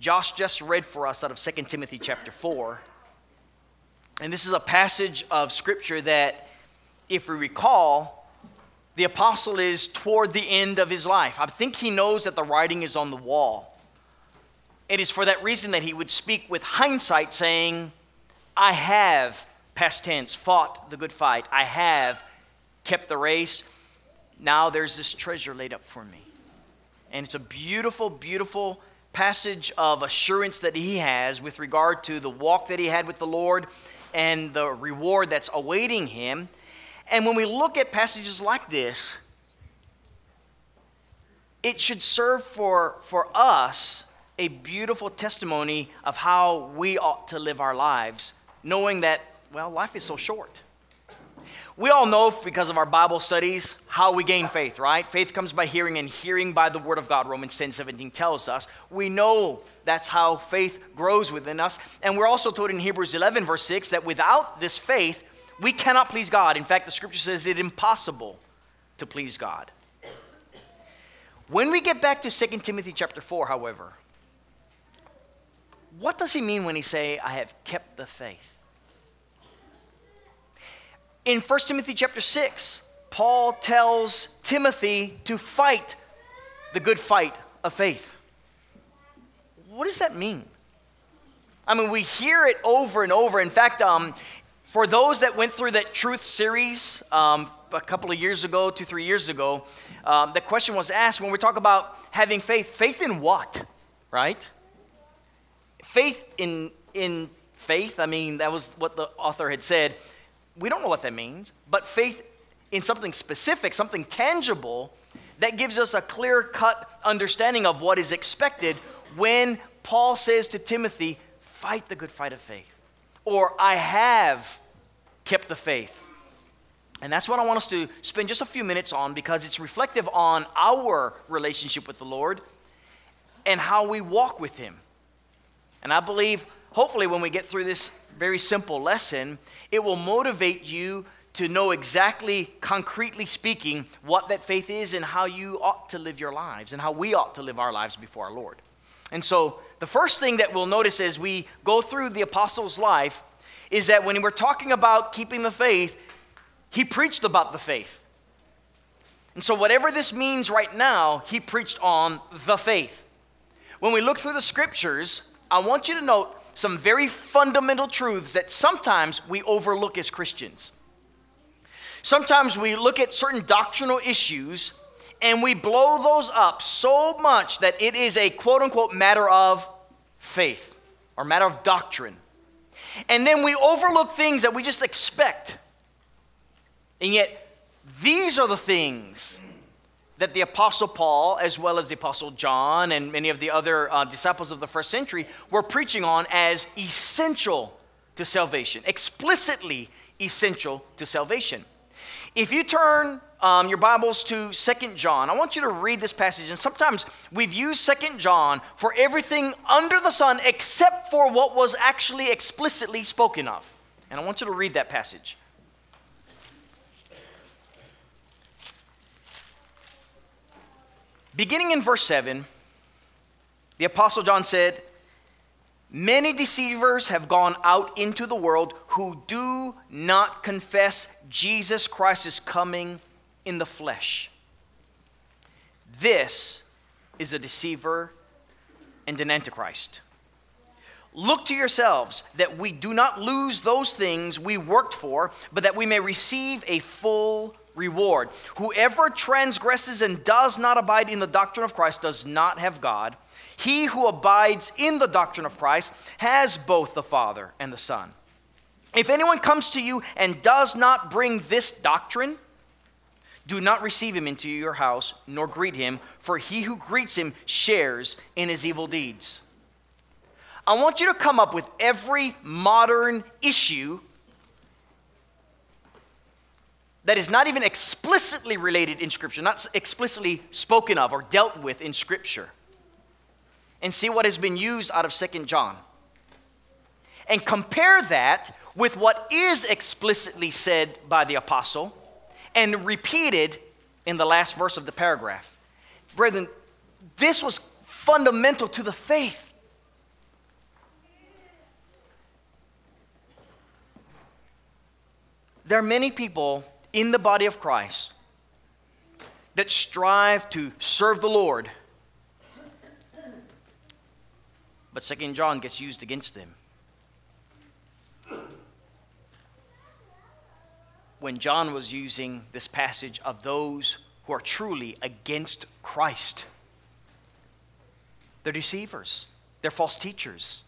Josh just read for us out of 2 Timothy chapter 4. And this is a passage of scripture that, if we recall, the apostle is toward the end of his life. I think he knows that the writing is on the wall. It is for that reason that he would speak with hindsight, saying, I have, past tense, fought the good fight. I have kept the race. Now there's this treasure laid up for me. And it's a beautiful, beautiful passage of assurance that he has with regard to the walk that he had with the Lord and the reward that's awaiting him. And when we look at passages like this, it should serve for, for us a beautiful testimony of how we ought to live our lives, knowing that, well, life is so short. We all know because of our Bible studies how we gain faith, right? Faith comes by hearing and hearing by the word of God, Romans 10 17 tells us. We know that's how faith grows within us. And we're also told in Hebrews 11, verse 6, that without this faith, we cannot please God. In fact, the scripture says it's impossible to please God. When we get back to 2 Timothy chapter 4, however, what does he mean when he say, I have kept the faith? In 1 Timothy chapter 6, Paul tells Timothy to fight the good fight of faith. What does that mean? I mean, we hear it over and over. In fact, um, for those that went through that truth series um, a couple of years ago, two, three years ago, um, the question was asked when we talk about having faith, faith in what, right? Faith in, in faith, I mean, that was what the author had said we don't know what that means, but faith in something specific, something tangible, that gives us a clear cut understanding of what is expected when Paul says to Timothy, Fight the good fight of faith, or I have kept the faith. And that's what I want us to spend just a few minutes on because it's reflective on our relationship with the Lord and how we walk with Him. And I believe, hopefully, when we get through this very simple lesson, it will motivate you to know exactly, concretely speaking, what that faith is and how you ought to live your lives and how we ought to live our lives before our Lord. And so, the first thing that we'll notice as we go through the apostle's life is that when we're talking about keeping the faith, he preached about the faith. And so, whatever this means right now, he preached on the faith. When we look through the scriptures, I want you to note some very fundamental truths that sometimes we overlook as Christians. Sometimes we look at certain doctrinal issues and we blow those up so much that it is a quote unquote matter of faith or matter of doctrine. And then we overlook things that we just expect. And yet, these are the things that the Apostle Paul, as well as the Apostle John and many of the other uh, disciples of the first century, were preaching on as essential to salvation, explicitly essential to salvation. If you turn um, your Bibles to Second John, I want you to read this passage. And sometimes we've used Second John for everything under the sun except for what was actually explicitly spoken of. And I want you to read that passage. Beginning in verse 7, the Apostle John said, Many deceivers have gone out into the world who do not confess Jesus Christ is coming in the flesh. This is a deceiver and an antichrist. Look to yourselves that we do not lose those things we worked for, but that we may receive a full reward. Whoever transgresses and does not abide in the doctrine of Christ does not have God. He who abides in the doctrine of Christ has both the Father and the Son. If anyone comes to you and does not bring this doctrine, do not receive him into your house, nor greet him, for he who greets him shares in his evil deeds. I want you to come up with every modern issue that is not even explicitly related in Scripture, not explicitly spoken of or dealt with in Scripture, and see what has been used out of Second John. And compare that with what is explicitly said by the apostle and repeated in the last verse of the paragraph. Brethren, this was fundamental to the faith. There are many people in the body of Christ that strive to serve the Lord, but Second John gets used against them. When John was using this passage of those who are truly against Christ, they're deceivers, they're false teachers.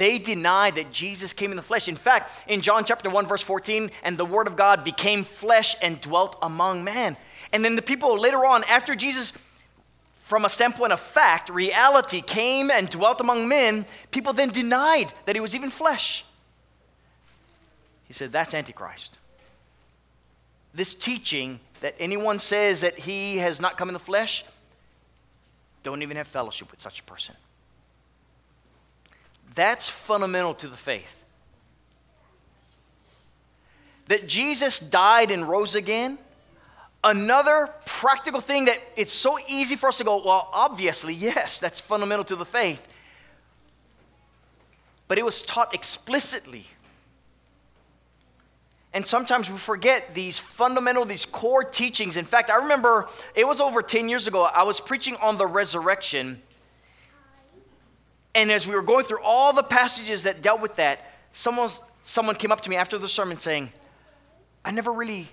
They deny that Jesus came in the flesh. In fact, in John chapter 1, verse 14, and the Word of God became flesh and dwelt among men. And then the people later on, after Jesus, from a standpoint of fact, reality, came and dwelt among men, people then denied that he was even flesh. He said, That's Antichrist. This teaching that anyone says that he has not come in the flesh, don't even have fellowship with such a person. That's fundamental to the faith. That Jesus died and rose again. Another practical thing that it's so easy for us to go, well, obviously, yes, that's fundamental to the faith. But it was taught explicitly. And sometimes we forget these fundamental, these core teachings. In fact, I remember it was over 10 years ago, I was preaching on the resurrection and as we were going through all the passages that dealt with that, someone, someone came up to me after the sermon saying, I never really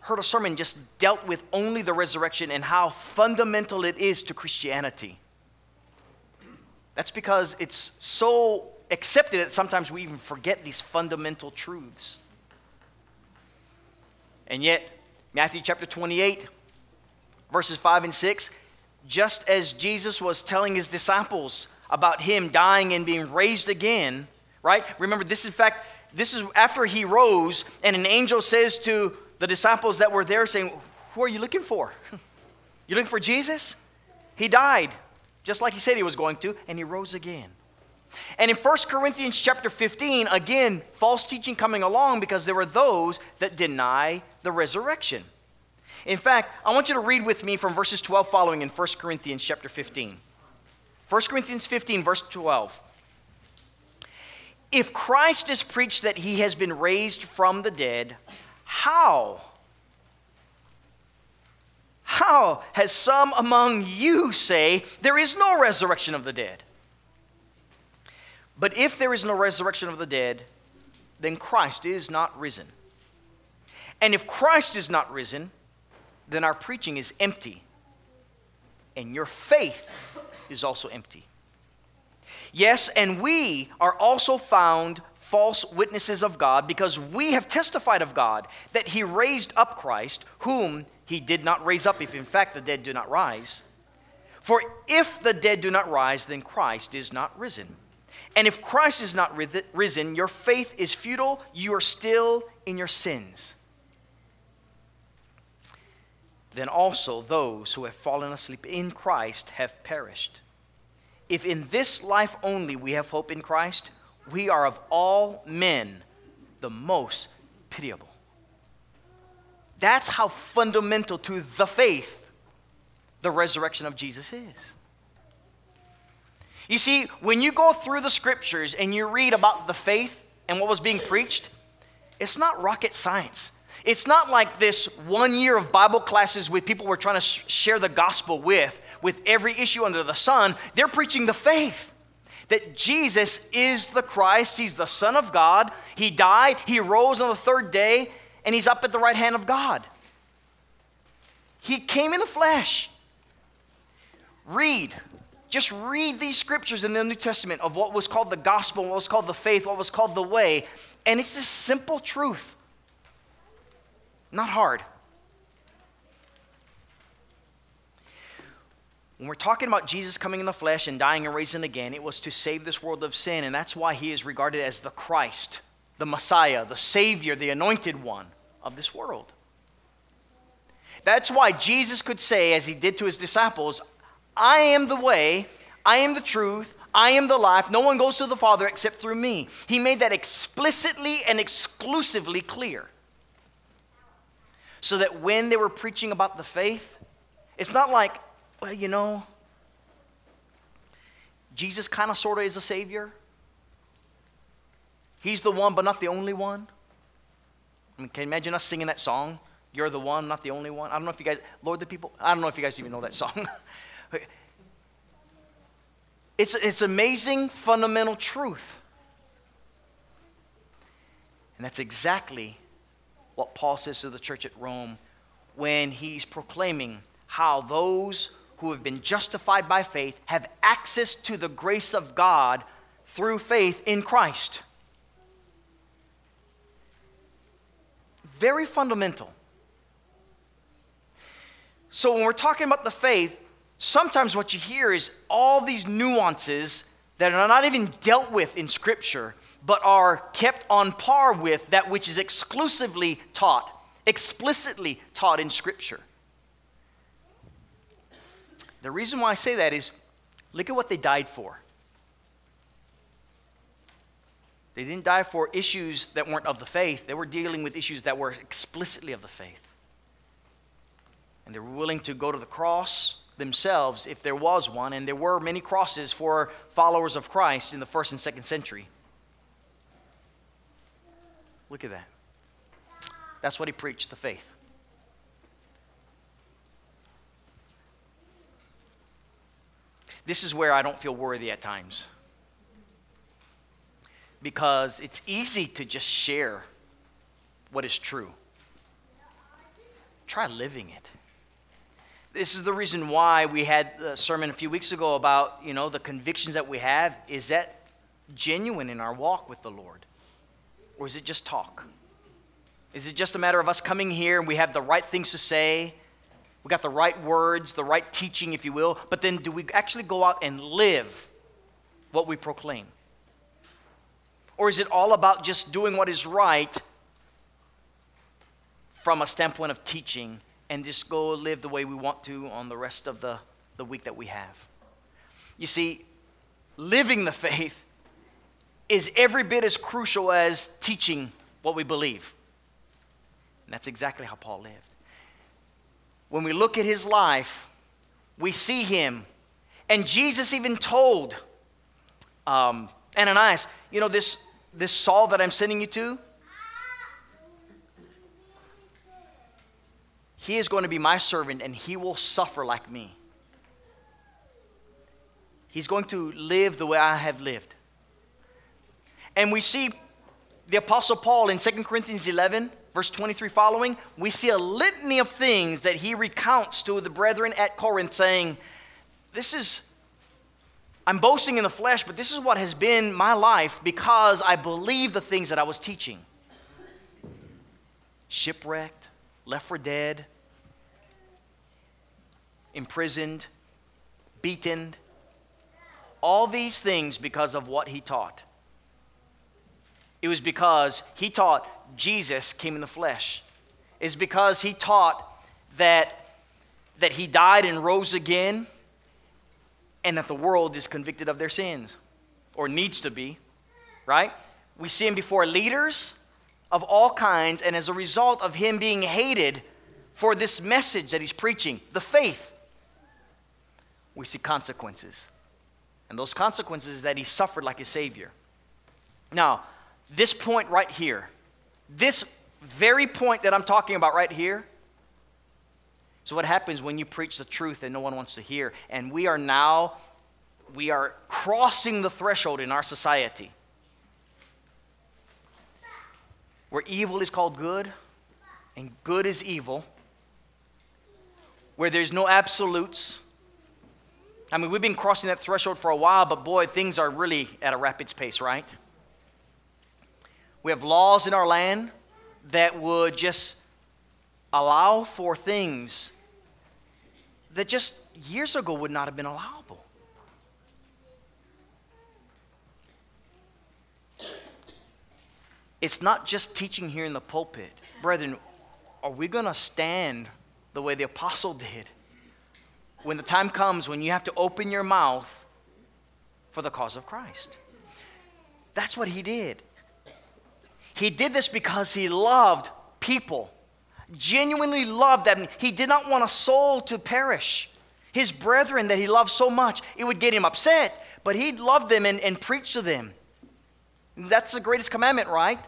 heard a sermon just dealt with only the resurrection and how fundamental it is to Christianity. That's because it's so accepted that sometimes we even forget these fundamental truths. And yet, Matthew chapter 28, verses 5 and 6, just as Jesus was telling his disciples about him dying and being raised again, right? Remember, this is, in fact, this is after he rose, and an angel says to the disciples that were there, saying, Who are you looking for? you looking for Jesus? He died, just like he said he was going to, and he rose again. And in 1 Corinthians chapter 15, again, false teaching coming along because there were those that deny the resurrection. In fact, I want you to read with me from verses 12 following in 1 Corinthians chapter 15. 1 Corinthians 15, verse 12. If Christ is preached that he has been raised from the dead, how? How has some among you say there is no resurrection of the dead? But if there is no resurrection of the dead, then Christ is not risen. And if Christ is not risen, then our preaching is empty, and your faith is also empty. Yes, and we are also found false witnesses of God because we have testified of God that He raised up Christ, whom He did not raise up, if in fact the dead do not rise. For if the dead do not rise, then Christ is not risen. And if Christ is not risen, your faith is futile, you are still in your sins then also those who have fallen asleep in Christ have perished. If in this life only we have hope in Christ, we are of all men the most pitiable. That's how fundamental to the faith the resurrection of Jesus is. You see, when you go through the scriptures and you read about the faith and what was being preached, it's not rocket science. It's not like this one year of Bible classes with people we're trying to sh- share the gospel with, with every issue under the sun. They're preaching the faith that Jesus is the Christ, He's the Son of God. He died, He rose on the third day, and He's up at the right hand of God. He came in the flesh. Read. Just read these scriptures in the New Testament of what was called the gospel, what was called the faith, what was called the way. And it's this simple truth not hard. When we're talking about Jesus coming in the flesh and dying and raising again, it was to save this world of sin, and that's why he is regarded as the Christ, the Messiah, the Savior, the anointed one of this world. That's why Jesus could say, as he did to his disciples, I am the way, I am the truth, I am the life. No one goes to the Father except through me. He made that explicitly and exclusively clear so that when they were preaching about the faith, it's not like, well, you know, Jesus kind of sort of is a savior. He's the one, but not the only one. I mean, can you imagine us singing that song? You're the one, not the only one. I don't know if you guys, Lord, the people, I don't know if you guys even know that song. it's, it's amazing fundamental truth. And that's exactly what Paul says to the church at Rome when he's proclaiming how those who have been justified by faith have access to the grace of God through faith in Christ. Very fundamental. So, when we're talking about the faith, sometimes what you hear is all these nuances that are not even dealt with in Scripture, but are kept on par with that which is exclusively taught, explicitly taught in Scripture. The reason why I say that is look at what they died for. They didn't die for issues that weren't of the faith, they were dealing with issues that were explicitly of the faith. And they were willing to go to the cross themselves if there was one, and there were many crosses for followers of Christ in the first and second century. Look at that. That's what he preached the faith. This is where I don't feel worthy at times. Because it's easy to just share what is true. Try living it. This is the reason why we had a sermon a few weeks ago about, you know, the convictions that we have. Is that genuine in our walk with the Lord? Or is it just talk? Is it just a matter of us coming here and we have the right things to say? We got the right words, the right teaching, if you will, but then do we actually go out and live what we proclaim? Or is it all about just doing what is right from a standpoint of teaching and just go live the way we want to on the rest of the, the week that we have? You see, living the faith is every bit as crucial as teaching what we believe. And that's exactly how Paul lived. When we look at his life, we see him. And Jesus even told um, Ananias, you know, this, this Saul that I'm sending you to, he is going to be my servant and he will suffer like me. He's going to live the way I have lived. And we see the Apostle Paul in 2 Corinthians 11, verse 23 following, we see a litany of things that he recounts to the brethren at Corinth, saying, This is, I'm boasting in the flesh, but this is what has been my life because I believe the things that I was teaching. Shipwrecked, left for dead, imprisoned, beaten, all these things because of what he taught. It was because he taught Jesus came in the flesh. It's because he taught that, that he died and rose again and that the world is convicted of their sins or needs to be, right? We see him before leaders of all kinds, and as a result of him being hated for this message that he's preaching, the faith, we see consequences. And those consequences is that he suffered like a Savior. Now, this point right here, this very point that I'm talking about right here. So, what happens when you preach the truth and no one wants to hear? And we are now, we are crossing the threshold in our society where evil is called good and good is evil, where there's no absolutes. I mean, we've been crossing that threshold for a while, but boy, things are really at a rapid pace, right? We have laws in our land that would just allow for things that just years ago would not have been allowable. It's not just teaching here in the pulpit. Brethren, are we going to stand the way the apostle did when the time comes when you have to open your mouth for the cause of Christ? That's what he did. He did this because he loved people, genuinely loved them. He did not want a soul to perish. His brethren that he loved so much, it would get him upset, but he loved them and, and preached to them. That's the greatest commandment, right?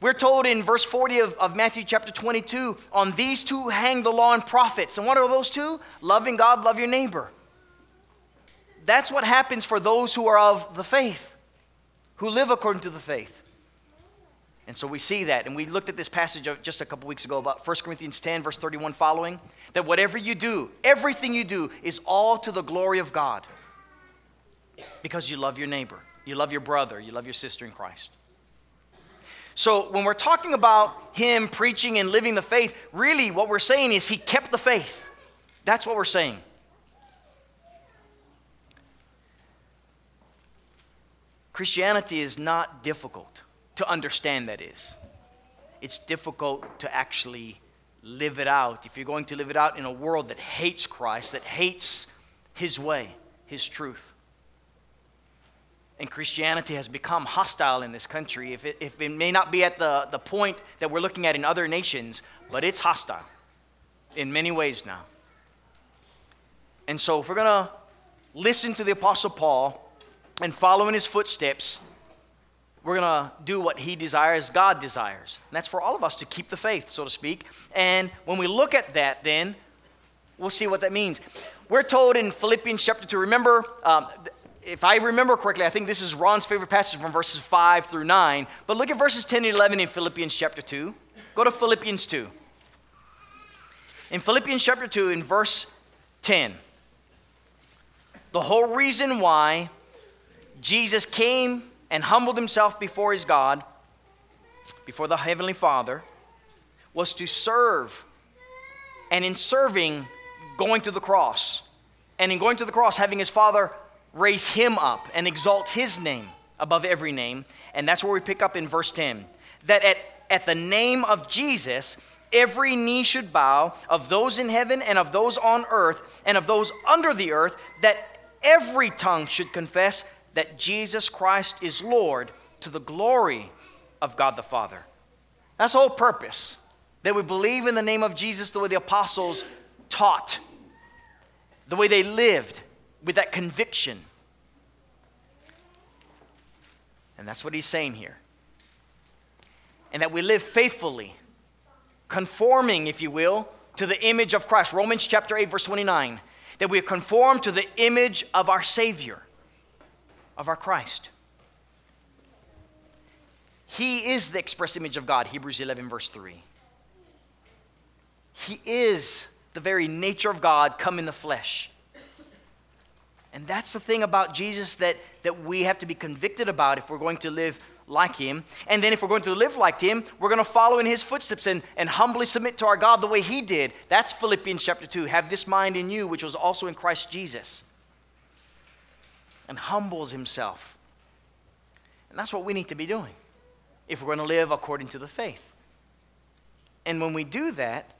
We're told in verse 40 of, of Matthew chapter 22 on these two hang the law and prophets. And what are those two? Loving God, love your neighbor. That's what happens for those who are of the faith, who live according to the faith. And so we see that. And we looked at this passage just a couple weeks ago about 1 Corinthians 10, verse 31 following. That whatever you do, everything you do, is all to the glory of God. Because you love your neighbor, you love your brother, you love your sister in Christ. So when we're talking about him preaching and living the faith, really what we're saying is he kept the faith. That's what we're saying. Christianity is not difficult to understand, that is. It's difficult to actually live it out. If you're going to live it out in a world that hates Christ, that hates his way, his truth. And Christianity has become hostile in this country. If it, if it may not be at the, the point that we're looking at in other nations, but it's hostile in many ways now. And so, if we're going to listen to the Apostle Paul and follow in his footsteps, we're going to do what he desires, God desires. And that's for all of us to keep the faith, so to speak. And when we look at that, then we'll see what that means. We're told in Philippians chapter 2, remember, um, if I remember correctly, I think this is Ron's favorite passage from verses 5 through 9. But look at verses 10 and 11 in Philippians chapter 2. Go to Philippians 2. In Philippians chapter 2, in verse 10, the whole reason why Jesus came and humbled himself before his God, before the Heavenly Father, was to serve. And in serving, going to the cross. And in going to the cross, having his Father raise him up and exalt his name above every name. And that's where we pick up in verse 10 that at, at the name of Jesus, every knee should bow of those in heaven and of those on earth and of those under the earth, that every tongue should confess that Jesus Christ is Lord to the glory of God the Father. That's the whole purpose. That we believe in the name of Jesus the way the apostles taught, the way they lived with that conviction. And that's what he's saying here. And that we live faithfully, conforming, if you will, to the image of Christ. Romans chapter 8, verse 29. That we conform to the image of our Savior of our Christ. He is the express image of God, Hebrews 11, verse 3. He is the very nature of God come in the flesh. And that's the thing about Jesus that, that we have to be convicted about if we're going to live like him. And then if we're going to live like him, we're going to follow in his footsteps and, and humbly submit to our God the way he did. That's Philippians chapter 2. Have this mind in you, which was also in Christ Jesus and humbles himself. And that's what we need to be doing if we're going to live according to the faith. And when we do that,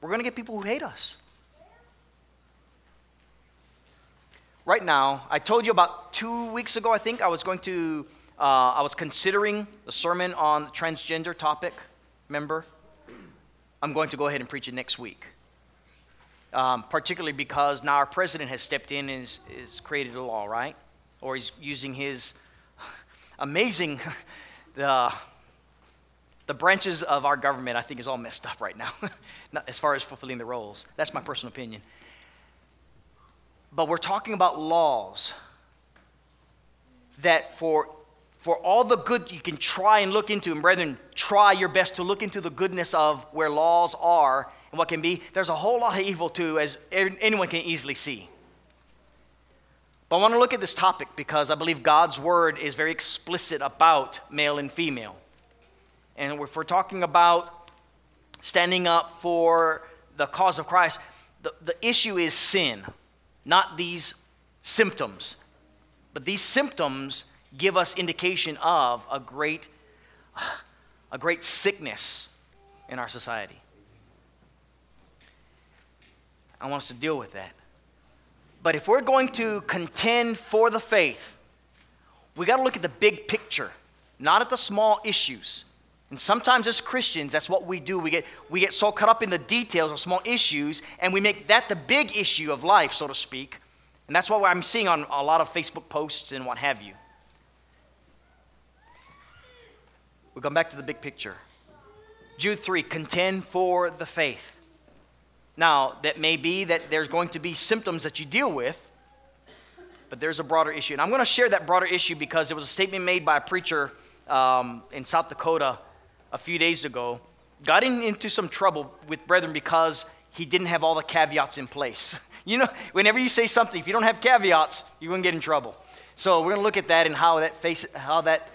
we're going to get people who hate us. Right now, I told you about two weeks ago, I think, I was going to, uh, I was considering the sermon on the transgender topic. Remember? I'm going to go ahead and preach it next week um, particularly because now our president has stepped in and has, created a law, right? Or he's using his amazing, the, the branches of our government, I think, is all messed up right now, as far as fulfilling the roles. That's my personal opinion. But we're talking about laws that for for all the good you can try and look into, and brethren, try your best to look into the goodness of where laws are and what can be, there's a whole lot of evil too, as anyone can easily see. But I want to look at this topic because I believe God's word is very explicit about male and female. And if we're talking about standing up for the cause of Christ, the, the issue is sin, not these symptoms. But these symptoms give us indication of a great, a great sickness in our society. I want us to deal with that. But if we're going to contend for the faith, we got to look at the big picture, not at the small issues. And sometimes as Christians, that's what we do. We get, we get so caught up in the details of small issues, and we make that the big issue of life, so to speak. And that's what I'm seeing on a lot of Facebook posts and what have you. We come back to the big picture. Jude 3 contend for the faith. Now, that may be that there's going to be symptoms that you deal with, but there's a broader issue. And I'm going to share that broader issue because it was a statement made by a preacher um, in South Dakota a few days ago. Got in, into some trouble with brethren because he didn't have all the caveats in place. You know, whenever you say something, if you don't have caveats, you're going to get in trouble. So we're going to look at that and how that, face, how that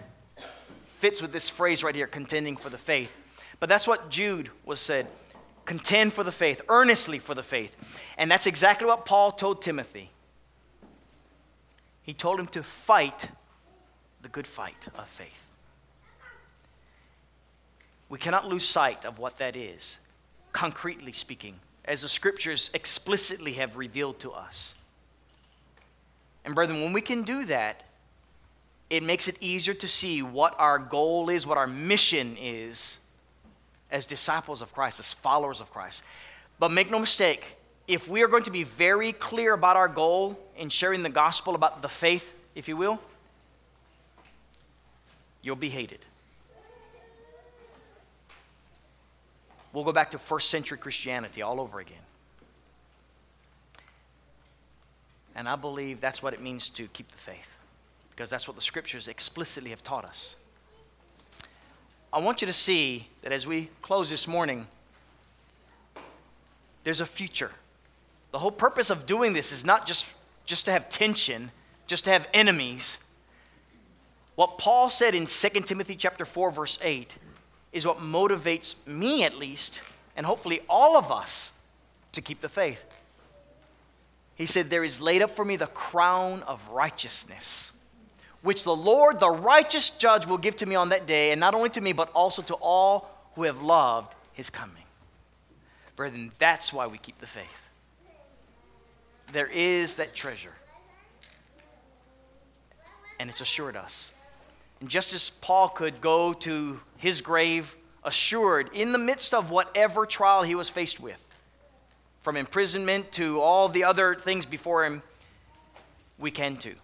fits with this phrase right here, contending for the faith. But that's what Jude was said contend for the faith, earnestly for the faith. And that's exactly what Paul told Timothy. He told him to fight the good fight of faith. We cannot lose sight of what that is, concretely speaking, as the scriptures explicitly have revealed to us. And, brethren, when we can do that, it makes it easier to see what our goal is, what our mission is as disciples of Christ, as followers of Christ. But make no mistake, if we are going to be very clear about our goal in sharing the gospel about the faith, if you will, you'll be hated. We'll go back to first century Christianity all over again. And I believe that's what it means to keep the faith, because that's what the scriptures explicitly have taught us. I want you to see that as we close this morning, there's a future. The whole purpose of doing this is not just, just to have tension, just to have enemies. What Paul said in 2 Timothy chapter 4 verse 8 is what motivates me at least and hopefully all of us to keep the faith. He said there is laid up for me the crown of righteousness which the Lord, the righteous judge, will give to me on that day, and not only to me, but also to all who have loved his coming. Brethren, that's why we keep the faith. There is that treasure, and it's assured us. And just as Paul could go to his grave assured in the midst of whatever trial he was faced with, from imprisonment to all the other things before him, we can too.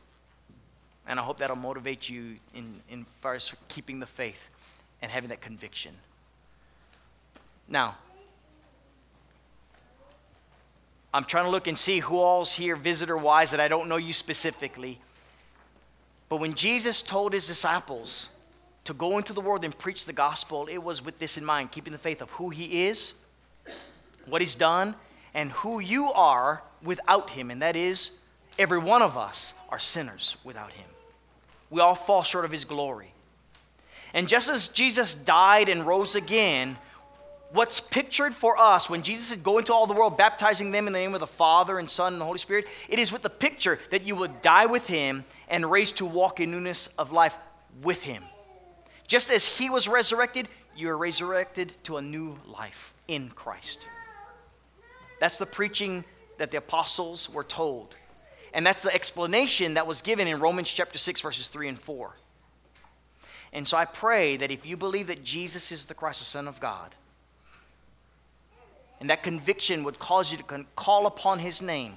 And I hope that'll motivate you in, in far as keeping the faith and having that conviction. Now, I'm trying to look and see who all's here visitor wise that I don't know you specifically. But when Jesus told his disciples to go into the world and preach the gospel, it was with this in mind, keeping the faith of who he is, what he's done, and who you are without him. And that is, every one of us are sinners without him we all fall short of his glory. And just as Jesus died and rose again, what's pictured for us when Jesus said, Go into all the world, baptizing them in the name of the Father and Son and the Holy Spirit, it is with the picture that you would die with him and raised to walk in newness of life with him. Just as he was resurrected, you are resurrected to a new life in Christ. That's the preaching that the apostles were told. And that's the explanation that was given in Romans chapter 6, verses 3 and 4. And so I pray that if you believe that Jesus is the Christ, the Son of God, and that conviction would cause you to call upon his name,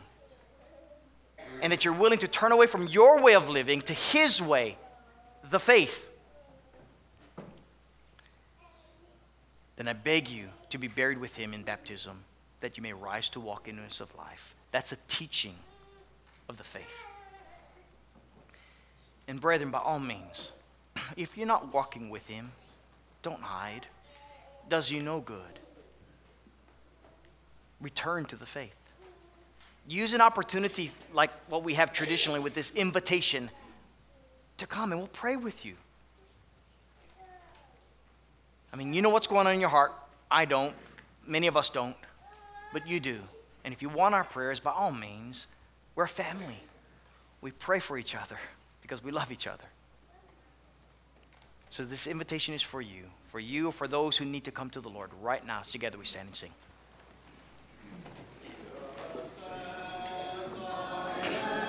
and that you're willing to turn away from your way of living to his way, the faith, then I beg you to be buried with him in baptism, that you may rise to walk in newness of life. That's a teaching of the faith. And, brethren, by all means, if you're not walking with Him, don't hide. Does you no good. Return to the faith. Use an opportunity like what we have traditionally with this invitation to come and we'll pray with you. I mean, you know what's going on in your heart. I don't. Many of us don't. But you do. And if you want our prayers, by all means, we're a family. We pray for each other because we love each other. So, this invitation is for you, for you, for those who need to come to the Lord. Right now, together we stand and sing.